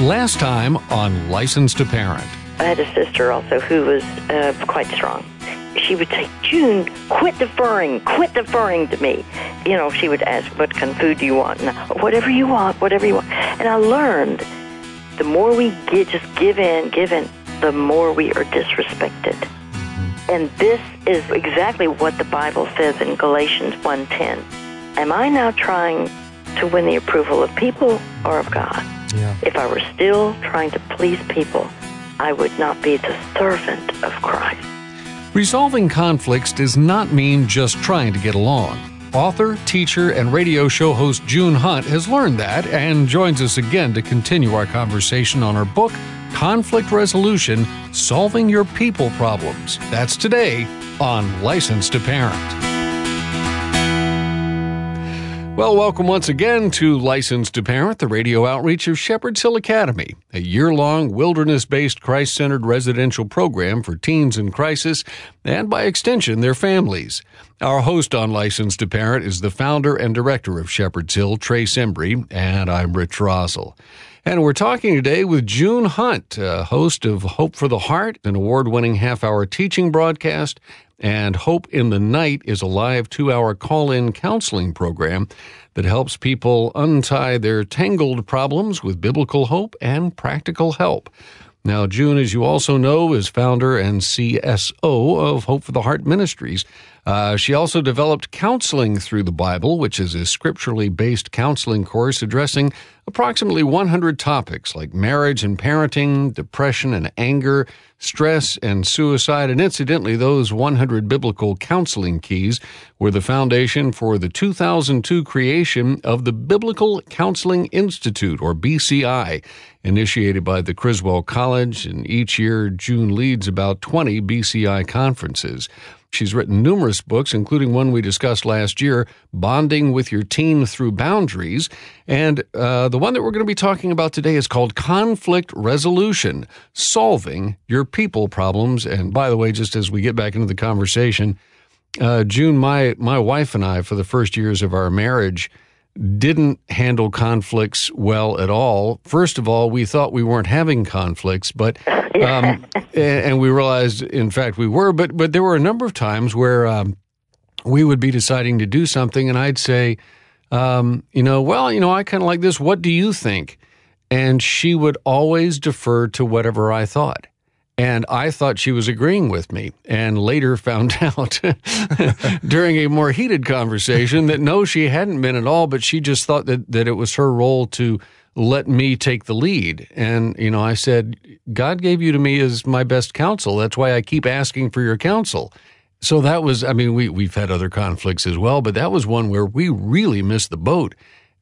Last time on License to Parent. I had a sister also who was uh, quite strong. She would say, June, quit deferring, quit deferring to me. You know, she would ask, what kind of food do you want? And whatever you want, whatever you want. And I learned the more we get, just give in, give in, the more we are disrespected. And this is exactly what the Bible says in Galatians 1.10. Am I now trying to win the approval of people or of God? Yeah. If I were still trying to please people, I would not be the servant of Christ. Resolving conflicts does not mean just trying to get along. Author, teacher, and radio show host June Hunt has learned that and joins us again to continue our conversation on her book, Conflict Resolution Solving Your People Problems. That's today on License to Parent. Well, welcome once again to License to Parent, the radio outreach of Shepherd's Hill Academy, a year long wilderness based Christ centered residential program for teens in crisis and, by extension, their families. Our host on License to Parent is the founder and director of Shepherd's Hill, Trace Embry, and I'm Rich Rosell. And we're talking today with June Hunt, host of Hope for the Heart, an award winning half hour teaching broadcast, and Hope in the Night is a live two hour call in counseling program that helps people untie their tangled problems with biblical hope and practical help. Now, June, as you also know, is founder and CSO of Hope for the Heart Ministries. Uh, she also developed Counseling Through the Bible, which is a scripturally based counseling course addressing approximately 100 topics like marriage and parenting, depression and anger, stress and suicide. And incidentally, those 100 biblical counseling keys were the foundation for the 2002 creation of the Biblical Counseling Institute, or BCI, initiated by the Criswell College. And each year, June leads about 20 BCI conferences. She's written numerous books, including one we discussed last year, Bonding with Your Teen Through Boundaries. And uh, the one that we're going to be talking about today is called Conflict Resolution Solving Your People Problems. And by the way, just as we get back into the conversation, uh, June, my, my wife and I, for the first years of our marriage, didn't handle conflicts well at all. First of all, we thought we weren't having conflicts, but um, and, and, we realized, in fact, we were. But but there were a number of times where um, we would be deciding to do something, and I'd say, um, you know, well, you know, I kind of like this. What do you think? And she would always defer to whatever I thought. And I thought she was agreeing with me, and later found out during a more heated conversation that no, she hadn't been at all, but she just thought that, that it was her role to let me take the lead. And, you know, I said, God gave you to me as my best counsel. That's why I keep asking for your counsel. So that was, I mean, we, we've had other conflicts as well, but that was one where we really missed the boat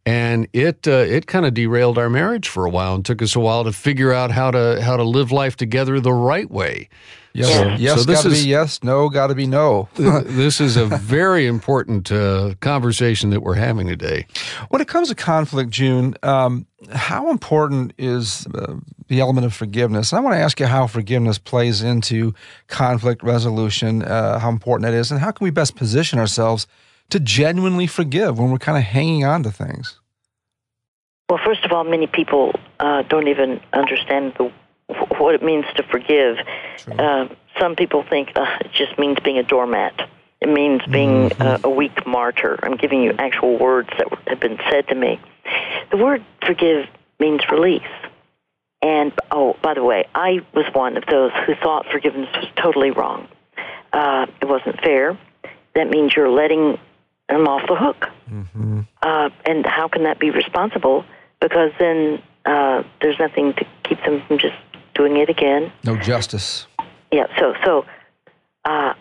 and it uh, it kind of derailed our marriage for a while and took us a while to figure out how to how to live life together the right way. Yes, so, yes, so got to be yes, no, got to be no. this is a very important uh, conversation that we're having today. When it comes to conflict, June, um, how important is uh, the element of forgiveness? And I want to ask you how forgiveness plays into conflict resolution, uh, how important that is, and how can we best position ourselves to genuinely forgive when we're kind of hanging on to things? Well, first of all, many people uh, don't even understand the, what it means to forgive. Uh, some people think uh, it just means being a doormat. It means being mm-hmm. uh, a weak martyr. I'm giving you actual words that have been said to me. The word forgive means release. And, oh, by the way, I was one of those who thought forgiveness was totally wrong. Uh, it wasn't fair. That means you're letting them off the hook. Mm-hmm. Uh, and how can that be responsible? Because then uh, there's nothing to keep them from just doing it again. No justice. Yeah. So so, uh,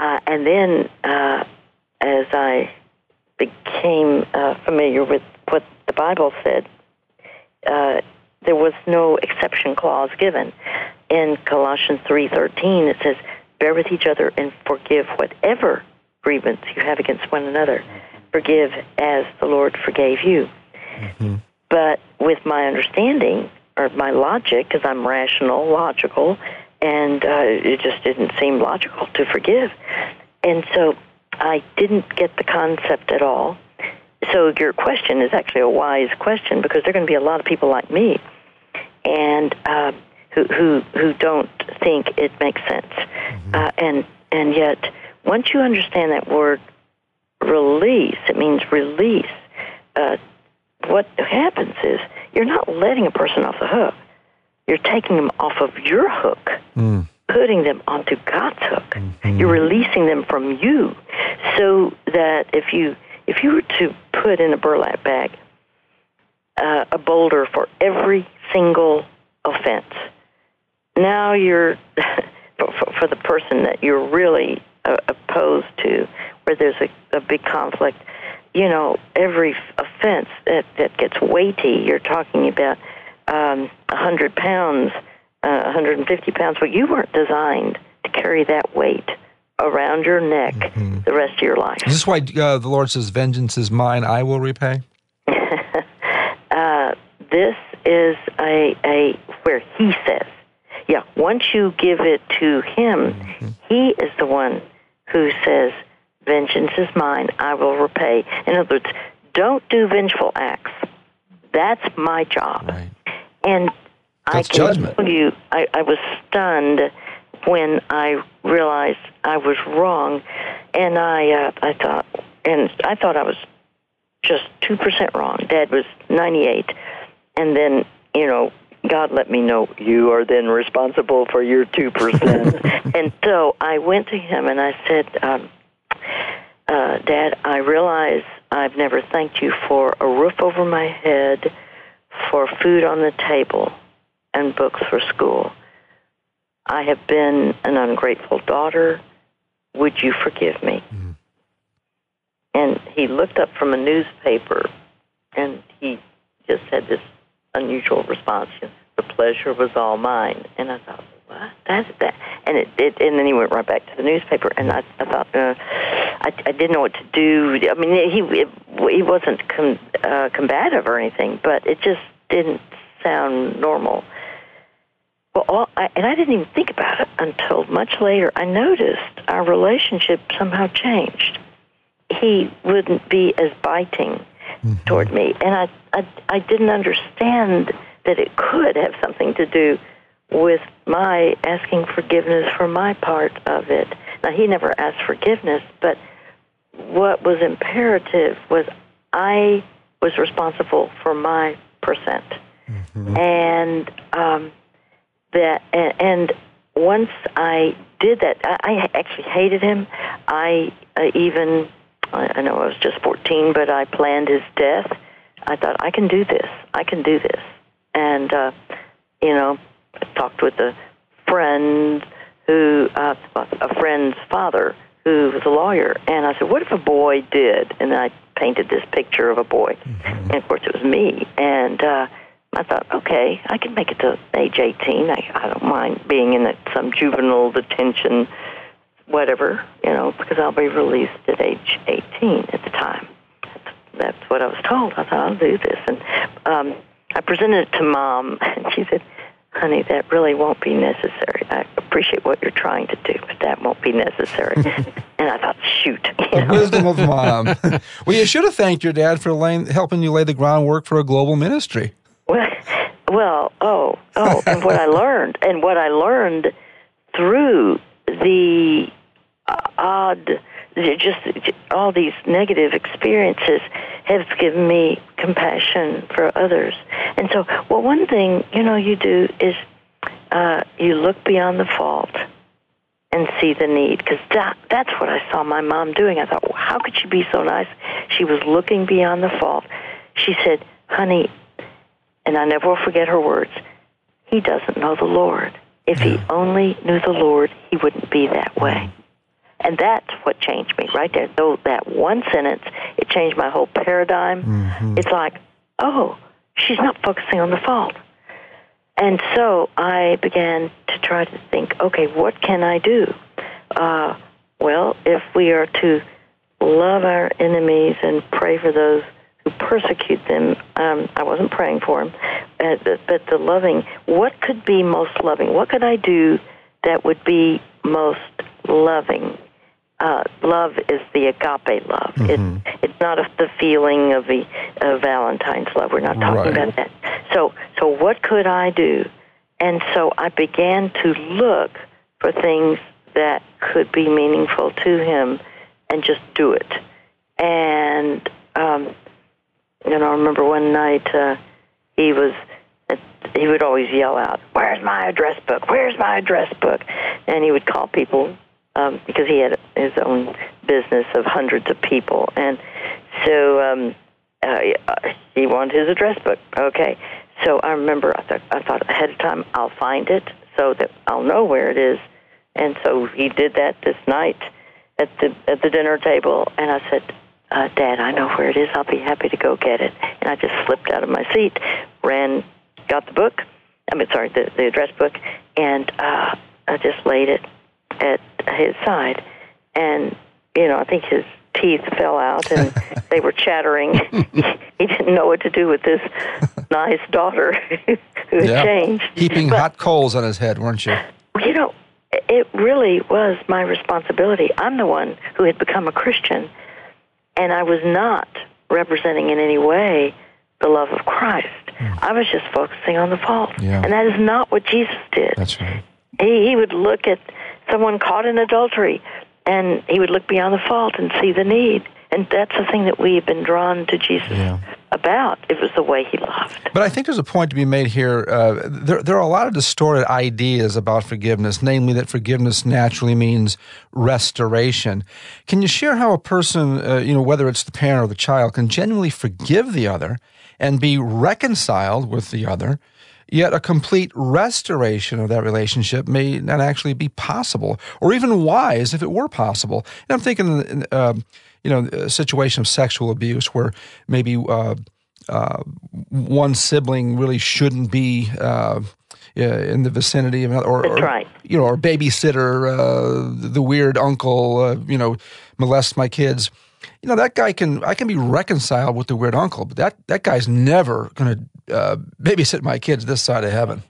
uh and then uh, as I became uh, familiar with what the Bible said, there was no exception clause given. In Colossians three thirteen, it says, "Bear with each other and forgive whatever." grievance you have against one another. Forgive as the Lord forgave you. Mm-hmm. But with my understanding or my logic, because I'm rational, logical, and uh, it just didn't seem logical to forgive. And so I didn't get the concept at all. So your question is actually a wise question because there are going to be a lot of people like me. and uh, who who who don't think it makes sense, mm-hmm. uh, and and yet once you understand that word release, it means release. Uh, what happens is you're not letting a person off the hook. You're taking them off of your hook, mm. putting them onto God's hook. Mm-hmm. You're releasing them from you, so that if you if you were to put in a burlap bag uh, a boulder for every single offense, now you're for, for the person that you're really uh, opposed to, where there's a, a big conflict. You know, every offense that that gets weighty, you're talking about um, 100 pounds, uh, 150 pounds, but you weren't designed to carry that weight around your neck mm-hmm. the rest of your life. Is this why uh, the Lord says, Vengeance is mine, I will repay? uh, this is a, a where He says, yeah, once you give it to Him, mm-hmm. He is the one who says, Vengeance is mine, I will repay. In other words, don't do vengeful acts. That's my job. Right. And That's I can judgment. tell you, I, I was stunned when I realized I was wrong, and I uh, I thought, and I thought I was just two percent wrong. Dad was ninety eight, and then you know God let me know you are then responsible for your two percent. and so I went to him and I said, um, uh, Dad, I realize I've never thanked you for a roof over my head, for food on the table, and books for school. I have been an ungrateful daughter. Would you forgive me? Mm. And he looked up from a newspaper and he just had this unusual response. The pleasure was all mine. And I thought, what? That's that. And it, it and then he went right back to the newspaper. And I, I thought, uh, I, I didn't know what to do. I mean, he he wasn't com, uh, combative or anything, but it just didn't sound normal. Well, all, I, and I didn't even think about it until much later. I noticed our relationship somehow changed. He wouldn't be as biting mm-hmm. toward me, and I, I, I didn't understand that it could have something to do with my asking forgiveness for my part of it. Now, he never asked forgiveness, but what was imperative was I was responsible for my percent. Mm-hmm. And um, that and, and once I did that, I, I actually hated him. I uh, even I know I was just 14, but I planned his death. I thought I can do this. I can do this, and uh, you know, I talked with a friend who uh, a friend's father who was a lawyer, and I said, "What if a boy did?" And I painted this picture of a boy, mm-hmm. and of course it was me, and. uh I thought, okay, I can make it to age 18. I, I don't mind being in some juvenile detention, whatever, you know, because I'll be released at age 18 at the time. That's, that's what I was told. I thought, I'll do this. And um, I presented it to mom, and she said, honey, that really won't be necessary. I appreciate what you're trying to do, but that won't be necessary. and I thought, shoot. You know? Wisdom of mom. well, you should have thanked your dad for laying, helping you lay the groundwork for a global ministry. Well, well, oh, oh, and what I learned, and what I learned through the uh, odd, just all these negative experiences have given me compassion for others. And so, well, one thing you know you do is uh, you look beyond the fault and see the need because that that's what I saw my mom doing. I thought, well, how could she be so nice? She was looking beyond the fault. She said, "Honey, and I never will forget her words. He doesn't know the Lord. If he only knew the Lord, he wouldn't be that way. And that's what changed me right there. Though that one sentence, it changed my whole paradigm. Mm-hmm. It's like, oh, she's not focusing on the fault. And so I began to try to think, okay, what can I do? Uh, well, if we are to love our enemies and pray for those who persecute them. Um, I wasn't praying for them, uh, but the loving. What could be most loving? What could I do that would be most loving? Uh, love is the agape love. Mm-hmm. It, it's not a, the feeling of the of Valentine's love. We're not talking right. about that. So, so what could I do? And so I began to look for things that could be meaningful to him and just do it. And, um, you know, I remember one night uh, he was, he would always yell out, Where's my address book? Where's my address book? And he would call people um, because he had his own business of hundreds of people. And so um, uh, he wanted his address book. Okay. So I remember I thought, I thought ahead of time I'll find it so that I'll know where it is. And so he did that this night at the at the dinner table, and I said, uh, "Dad, I know where it is. I'll be happy to go get it." And I just slipped out of my seat, ran, got the book. I mean, sorry, the, the address book, and uh, I just laid it at his side, and you know, I think his teeth fell out and they were chattering. he didn't know what to do with this nice daughter who had yeah. changed. Heaping but, hot coals on his head, weren't you? You know, it really was my responsibility. I'm the one who had become a Christian, and I was not representing in any way the love of Christ. Mm. I was just focusing on the fault. Yeah. And that is not what Jesus did. That's right. He, he would look at someone caught in adultery and he would look beyond the fault and see the need. And that's the thing that we have been drawn to Jesus yeah. about. It was the way he loved. But I think there's a point to be made here. Uh, there, there are a lot of distorted ideas about forgiveness, namely that forgiveness naturally means restoration. Can you share how a person, uh, you know, whether it's the parent or the child, can genuinely forgive the other and be reconciled with the other? Yet a complete restoration of that relationship may not actually be possible, or even wise if it were possible. And I'm thinking, uh, you know, a situation of sexual abuse where maybe uh, uh, one sibling really shouldn't be uh, in the vicinity of another, or, or right. you know, or babysitter, uh, the weird uncle, uh, you know, molest my kids you know that guy can I can be reconciled with the weird uncle, but that that guy's never going to uh, babysit my kids this side of heaven.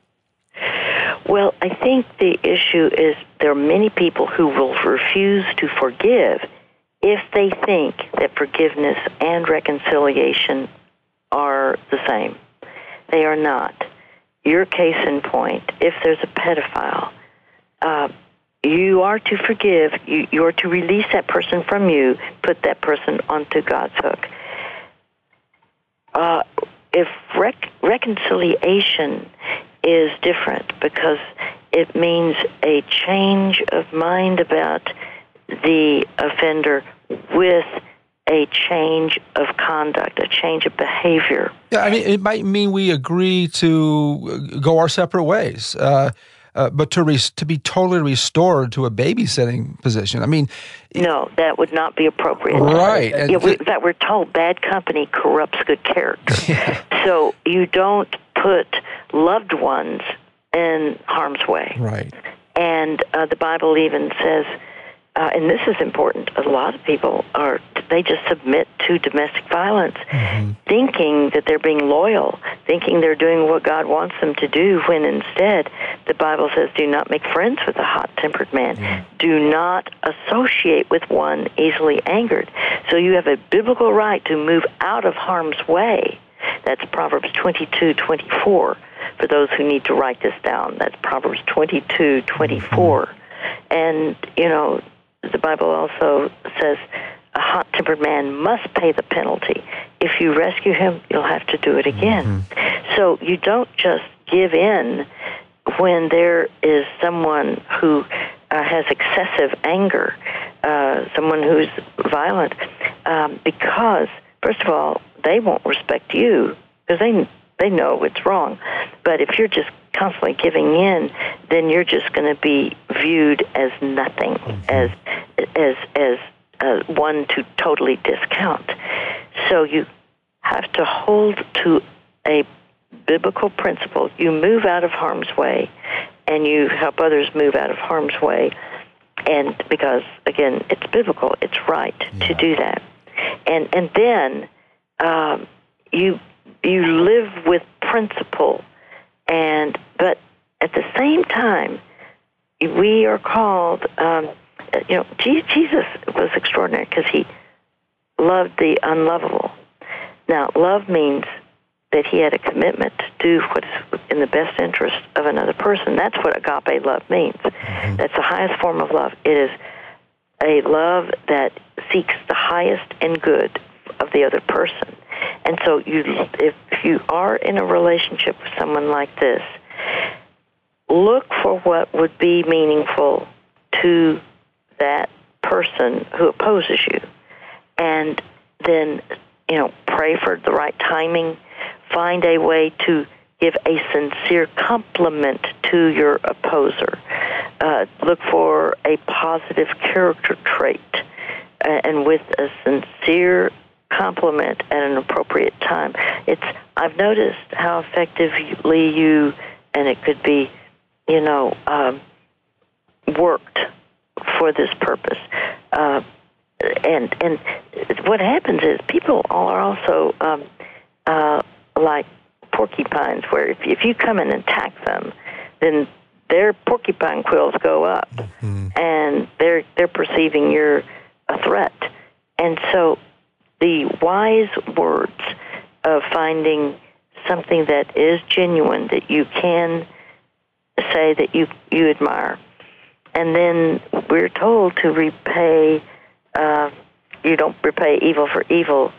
Well, I think the issue is there are many people who will refuse to forgive if they think that forgiveness and reconciliation are the same. They are not. Your case in point, if there's a pedophile, uh, you are to forgive. You, you are to release that person from you, put that person onto God's hook. Uh, if rec- reconciliation is different because it means a change of mind about the offender with a change of conduct, a change of behavior. Yeah, I mean, it might mean we agree to go our separate ways. Uh, uh, but to res- to be totally restored to a babysitting position. I mean, no, that would not be appropriate. Right. Yeah, we, that we're told bad company corrupts good character. Yeah. So you don't put loved ones in harm's way. Right. And uh, the Bible even says uh, and this is important. A lot of people are they just submit to domestic violence, mm-hmm. thinking that they're being loyal, thinking they're doing what God wants them to do. When instead, the Bible says, "Do not make friends with a hot-tempered man. Mm-hmm. Do not associate with one easily angered." So you have a biblical right to move out of harm's way. That's Proverbs twenty-two twenty-four. For those who need to write this down, that's Proverbs twenty-two twenty-four. Mm-hmm. And you know, the Bible also says a hot tempered man must pay the penalty. If you rescue him, you'll have to do it again. Mm-hmm. So you don't just give in when there is someone who uh, has excessive anger, uh, someone who's violent, um, because, first of all, they won't respect you because they, they know it's wrong. But if you're just constantly giving in, then you're just going to be viewed as nothing, mm-hmm. as as as uh, one to totally discount. So you have to hold to a biblical principle. You move out of harm's way, and you help others move out of harm's way. And because again, it's biblical, it's right yeah. to do that. And and then um, you you live with principle and but at the same time, we are called. Um, you know, Jesus was extraordinary because he loved the unlovable. Now, love means that he had a commitment to do what is in the best interest of another person. That's what agape love means. Mm-hmm. That's the highest form of love. It is a love that seeks the highest and good of the other person. And so you if you are in a relationship with someone like this, look for what would be meaningful to that person who opposes you. And then, you know, pray for the right timing. Find a way to give a sincere compliment to your opposer. Uh, look for a positive character trait. Uh, and with a sincere compliment at an appropriate time. It's I've noticed how effectively you and it could be, you know, um, worked for this purpose. Uh, and and what happens is people are also um, uh, like porcupines, where if if you come and attack them, then their porcupine quills go up, mm-hmm. and they're they're perceiving you're a threat. And so the wise words of finding something that is genuine that you can say that you you admire, and then we're told to repay. Uh, you don't repay evil for evil,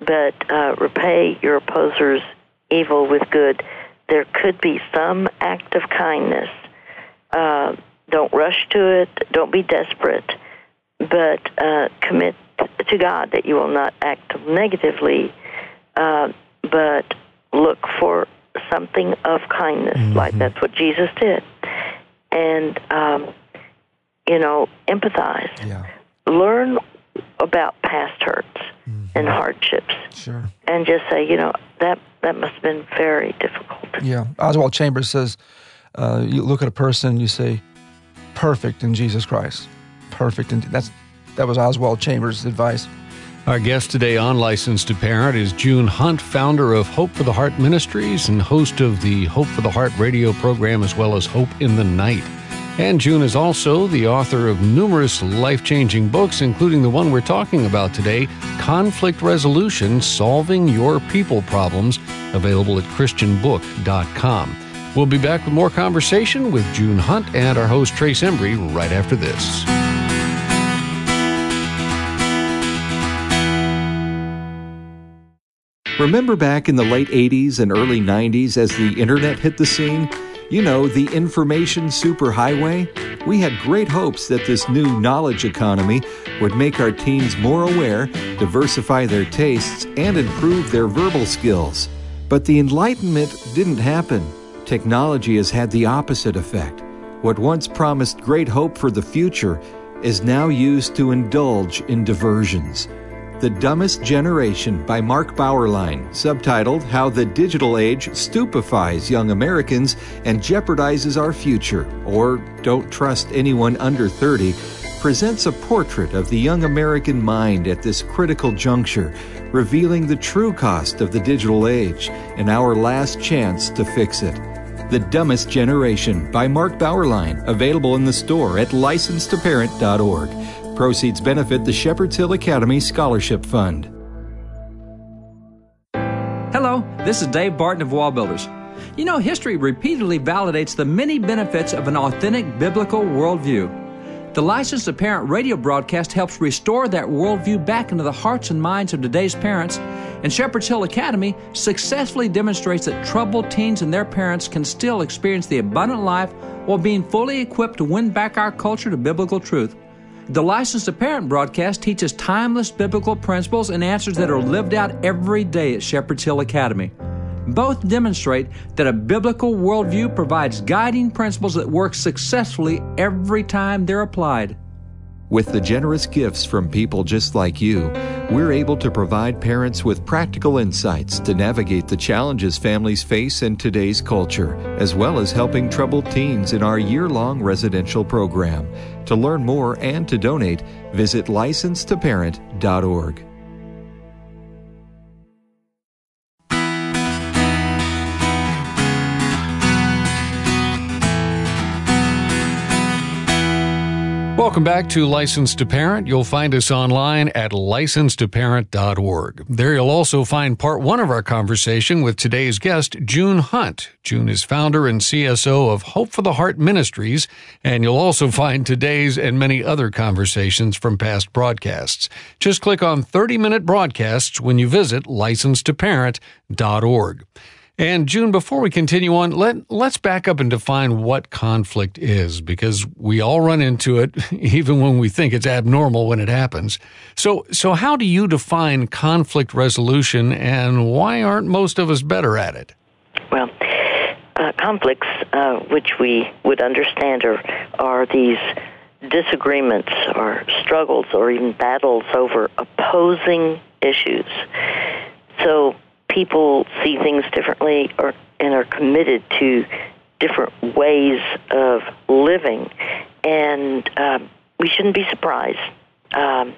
but uh, repay your opposers evil with good. There could be some act of kindness. Uh, don't rush to it. Don't be desperate, but uh, commit to God that you will not act negatively, uh, but look for something of kindness, mm-hmm. like that's what Jesus did, and um, you know, empathize. Yeah. Learn about past hurts mm-hmm. and hardships, sure, and just say, you know, that that must have been very difficult. Yeah, Oswald Chambers says, uh, you look at a person, you say, perfect in Jesus Christ, perfect, and that's that was Oswald Chambers' advice. Our guest today on Licensed to Parent is June Hunt, founder of Hope for the Heart Ministries and host of the Hope for the Heart radio program as well as Hope in the Night. And June is also the author of numerous life changing books, including the one we're talking about today Conflict Resolution Solving Your People Problems, available at ChristianBook.com. We'll be back with more conversation with June Hunt and our host Trace Embry right after this. Remember back in the late 80s and early 90s as the internet hit the scene? You know, the information superhighway? We had great hopes that this new knowledge economy would make our teens more aware, diversify their tastes, and improve their verbal skills. But the enlightenment didn't happen. Technology has had the opposite effect. What once promised great hope for the future is now used to indulge in diversions. The Dumbest Generation by Mark Bauerlein, subtitled How the Digital Age Stupefies Young Americans and Jeopardizes Our Future, or Don't Trust Anyone Under 30, presents a portrait of the young American mind at this critical juncture, revealing the true cost of the digital age and our last chance to fix it. The Dumbest Generation by Mark Bauerlein, available in the store at licensedtoparent.org. Proceeds benefit the Shepherd's Hill Academy Scholarship Fund. Hello, this is Dave Barton of WallBuilders. You know, history repeatedly validates the many benefits of an authentic biblical worldview. The Licensed Parent radio broadcast helps restore that worldview back into the hearts and minds of today's parents, and Shepherd's Hill Academy successfully demonstrates that troubled teens and their parents can still experience the abundant life while being fully equipped to win back our culture to biblical truth. The Licensed to Parent broadcast teaches timeless biblical principles and answers that are lived out every day at Shepherd's Hill Academy. Both demonstrate that a biblical worldview provides guiding principles that work successfully every time they're applied. With the generous gifts from people just like you, we're able to provide parents with practical insights to navigate the challenges families face in today's culture, as well as helping troubled teens in our year long residential program. To learn more and to donate, visit licensedtoparent.org. Welcome back to License to Parent. You'll find us online at license2parent.org. There you'll also find part one of our conversation with today's guest, June Hunt. June is founder and CSO of Hope for the Heart Ministries, and you'll also find today's and many other conversations from past broadcasts. Just click on 30 minute broadcasts when you visit license2parent.org. And June, before we continue on, let let's back up and define what conflict is, because we all run into it, even when we think it's abnormal when it happens. So, so how do you define conflict resolution, and why aren't most of us better at it? Well, uh, conflicts, uh, which we would understand, are are these disagreements or struggles or even battles over opposing issues. So people see things differently or and are committed to different ways of living, and um, we shouldn't be surprised. Um,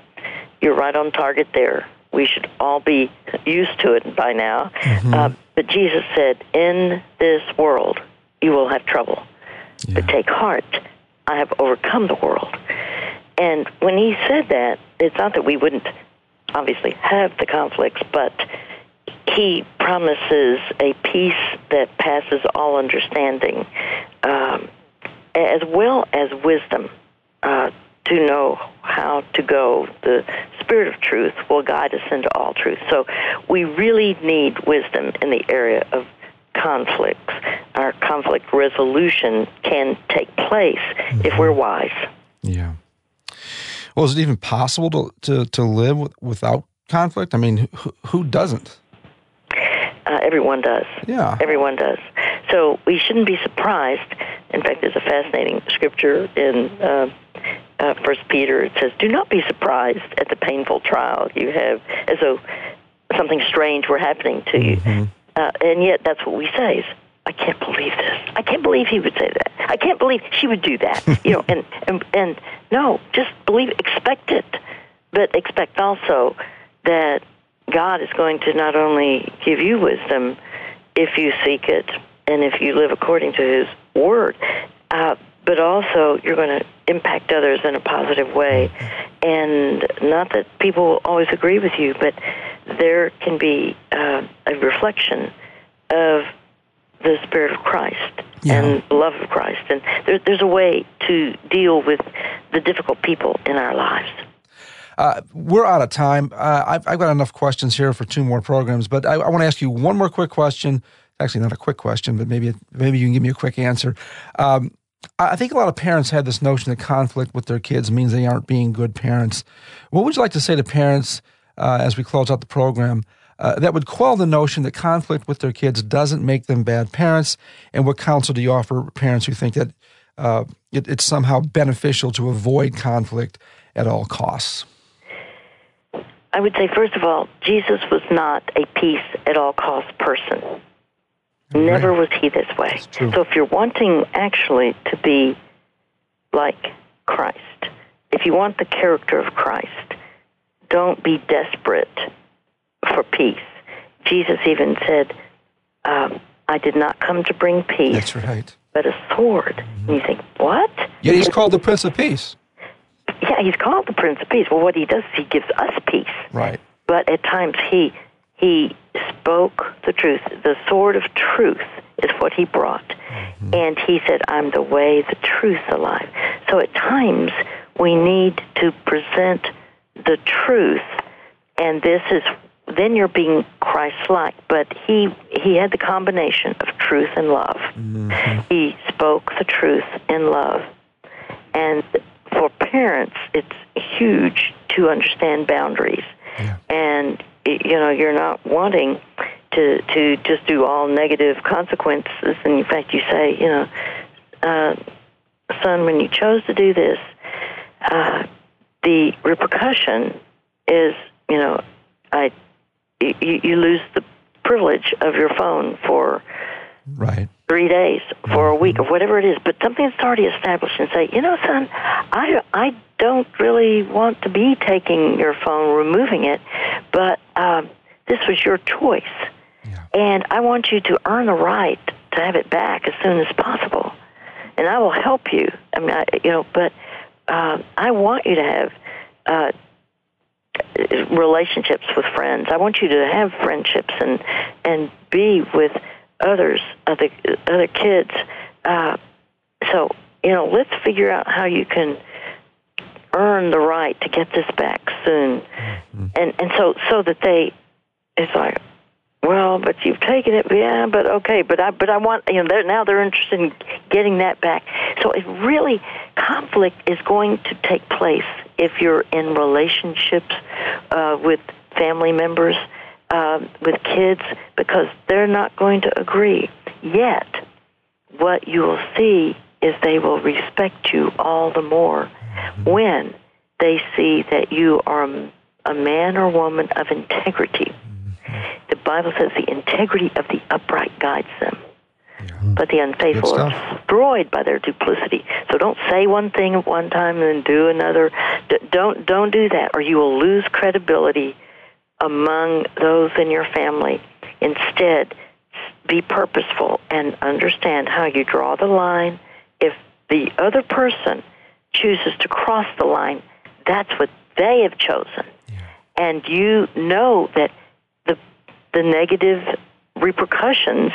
you're right on target there. We should all be used to it by now. Mm-hmm. Uh, but Jesus said, "In this world, you will have trouble, yeah. but take heart. I have overcome the world." And when he said that, it's not that we wouldn't obviously have the conflicts, but he promises a peace that passes all understanding, um, as well as wisdom uh, to know how to go. The Spirit of truth will guide us into all truth. So we really need wisdom in the area of conflicts. Our conflict resolution can take place mm-hmm. if we're wise. Yeah. Well, is it even possible to, to, to live without conflict? I mean, who, who doesn't? Uh, everyone does. Yeah. Everyone does. So we shouldn't be surprised. In fact, there's a fascinating scripture in uh, uh, First Peter. It says, "Do not be surprised at the painful trial you have, as though something strange were happening to you." Mm-hmm. Uh, and yet, that's what we say. Is, I can't believe this. I can't believe he would say that. I can't believe she would do that. you know, and, and and no, just believe, expect it, but expect also that God is going to not only give you wisdom if you seek it and if you live according to His Word, uh, but also you're going to impact others in a positive way. And not that people will always agree with you, but there can be uh, a reflection of the Spirit of Christ yeah. and the love of Christ. And there, there's a way to deal with the difficult people in our lives. Uh, we're out of time. Uh, I've, I've, got enough questions here for two more programs, but I, I want to ask you one more quick question. Actually, not a quick question, but maybe maybe you can give me a quick answer. Um, I think a lot of parents have this notion that conflict with their kids means they aren't being good parents. What would you like to say to parents uh, as we close out the program uh, that would quell the notion that conflict with their kids doesn't make them bad parents? And what counsel do you offer parents who think that uh, it, it's somehow beneficial to avoid conflict at all costs? I would say, first of all, Jesus was not a peace at all cost person. Right. Never was he this way. So if you're wanting actually to be like Christ, if you want the character of Christ, don't be desperate for peace. Jesus even said, um, I did not come to bring peace. That's right. But a sword. Mm-hmm. And you think, what? Yet he's called the Prince of Peace. Yeah, he's called the Prince of Peace. Well, what he does is he gives us peace. Right. But at times he he spoke the truth. The sword of truth is what he brought. Mm-hmm. And he said, I'm the way, the truth, the life. So at times we need to present the truth, and this is then you're being Christ-like. But he he had the combination of truth and love. Mm-hmm. He spoke the truth in love, and parents, it's huge to understand boundaries. Yeah. And you know, you're not wanting to to just do all negative consequences. And in fact, you say, you know, uh, son, when you chose to do this, uh, the repercussion is, you know, I you, you lose the privilege of your phone for right three days, for a week, or whatever it is, but something that's already established and say, you know, son, I, I don't really want to be taking your phone, removing it, but um, this was your choice. Yeah. And I want you to earn the right to have it back as soon as possible. And I will help you. I mean, I, you know, but uh, I want you to have uh, relationships with friends. I want you to have friendships and and be with others, other other kids. Uh, so you know, let's figure out how you can earn the right to get this back soon, mm-hmm. and and so so that they, it's like, well, but you've taken it, yeah, but okay, but I but I want you know they're, now they're interested in getting that back. So it really conflict is going to take place if you're in relationships uh, with family members, uh, with kids, because they're not going to agree. Yet, what you will see is they will respect you all the more when they see that you are a man or woman of integrity. The Bible says the integrity of the upright guides them. But the unfaithful are destroyed by their duplicity. So don't say one thing at one time and then do another. D- don't don't do that, or you will lose credibility among those in your family. Instead, be purposeful and understand how you draw the line. If the other person chooses to cross the line, that's what they have chosen. Yeah. And you know that the the negative repercussions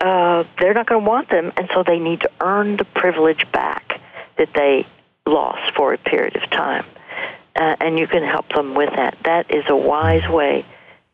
uh, they're not going to want them, and so they need to earn the privilege back that they lost for a period of time. Uh, and you can help them with that. That is a wise way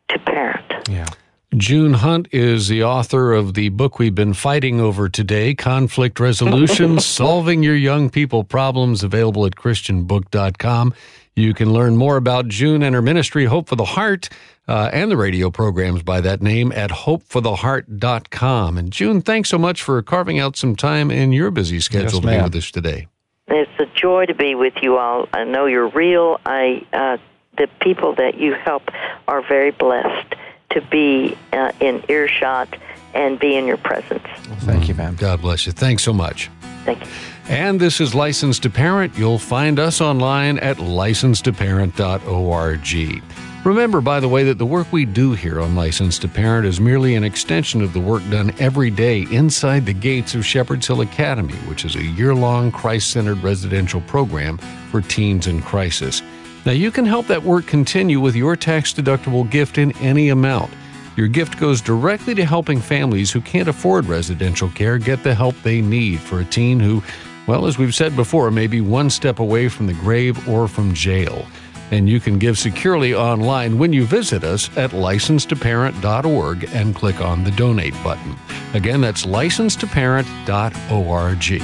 to parent. Yeah. June Hunt is the author of the book we've been fighting over today, Conflict Resolution Solving Your Young People Problems, available at ChristianBook.com. You can learn more about June and her ministry, Hope for the Heart, uh, and the radio programs by that name at hopefortheheart.com. And June, thanks so much for carving out some time in your busy schedule yes, to be with us today. It's a joy to be with you all. I know you're real. I uh, the people that you help are very blessed to be uh, in earshot and be in your presence. Well, thank you, ma'am. God bless you. Thanks so much. Thank you. And this is Licensed to Parent. You'll find us online at licensedtoparent.org. Remember, by the way, that the work we do here on Licensed to Parent is merely an extension of the work done every day inside the gates of Shepherd's Hill Academy, which is a year long Christ centered residential program for teens in crisis. Now, you can help that work continue with your tax deductible gift in any amount. Your gift goes directly to helping families who can't afford residential care get the help they need for a teen who, well, as we've said before, may be one step away from the grave or from jail. And you can give securely online when you visit us at licensedtoparent.org and click on the donate button. Again, that's licensedtoparent.org.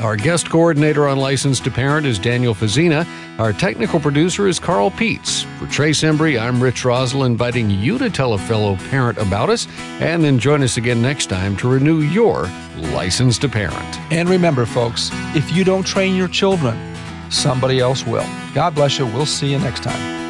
Our guest coordinator on Licensed to Parent is Daniel Fazina. Our technical producer is Carl Peets. For Trace Embry, I'm Rich Rosell, inviting you to tell a fellow parent about us, and then join us again next time to renew your License to Parent. And remember, folks, if you don't train your children, somebody else will. God bless you. We'll see you next time.